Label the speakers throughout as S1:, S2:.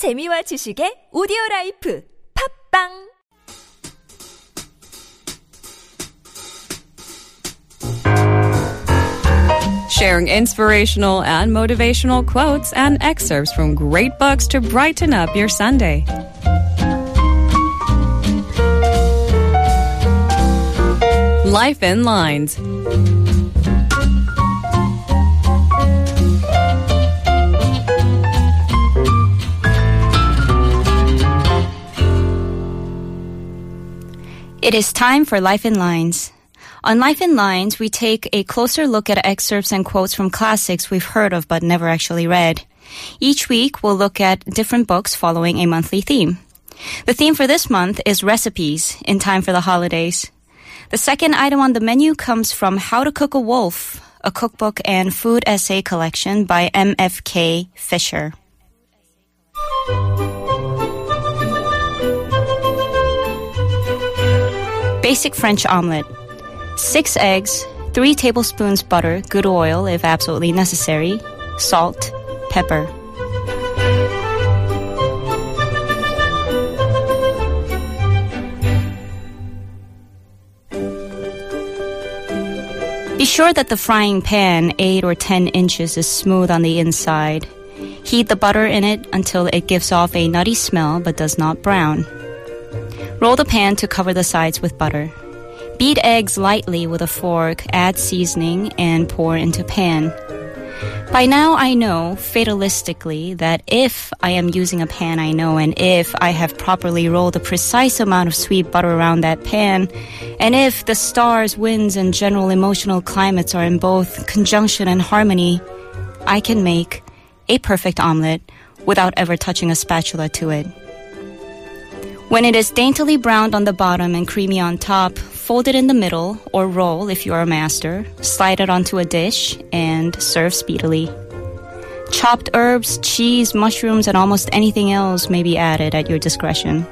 S1: 재미와 지식의 오디오 라이프 팝빵
S2: sharing inspirational and motivational quotes and excerpts from great books to brighten up your Sunday. Life in Lines.
S3: It is time for Life in Lines. On Life in Lines, we take a closer look at excerpts and quotes from classics we've heard of but never actually read. Each week, we'll look at different books following a monthly theme. The theme for this month is recipes in time for the holidays. The second item on the menu comes from How to Cook a Wolf, a cookbook and food essay collection by MFK Fisher. Basic French omelet. Six eggs, three tablespoons butter, good oil if absolutely necessary, salt, pepper. Be sure that the frying pan, 8 or 10 inches, is smooth on the inside. Heat the butter in it until it gives off a nutty smell but does not brown. Roll the pan to cover the sides with butter. Beat eggs lightly with a fork, add seasoning, and pour into pan. By now, I know fatalistically that if I am using a pan I know and if I have properly rolled the precise amount of sweet butter around that pan, and if the stars, winds, and general emotional climates are in both conjunction and harmony, I can make a perfect omelet without ever touching a spatula to it. When it is daintily browned on the bottom and creamy on top, fold it in the middle or roll if you are a master, slide it onto a dish, and serve speedily. Chopped herbs, cheese, mushrooms, and almost anything else may be added at your discretion.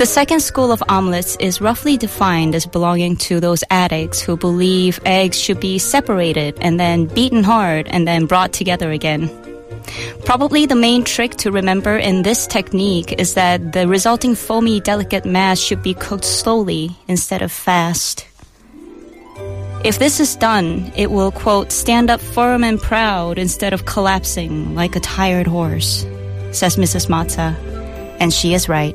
S3: The second school of omelets is roughly defined as belonging to those addicts who believe eggs should be separated and then beaten hard and then brought together again. Probably the main trick to remember in this technique is that the resulting foamy, delicate mass should be cooked slowly instead of fast. If this is done, it will, quote, stand up firm and proud instead of collapsing like a tired horse, says Mrs. Matza. And she is right.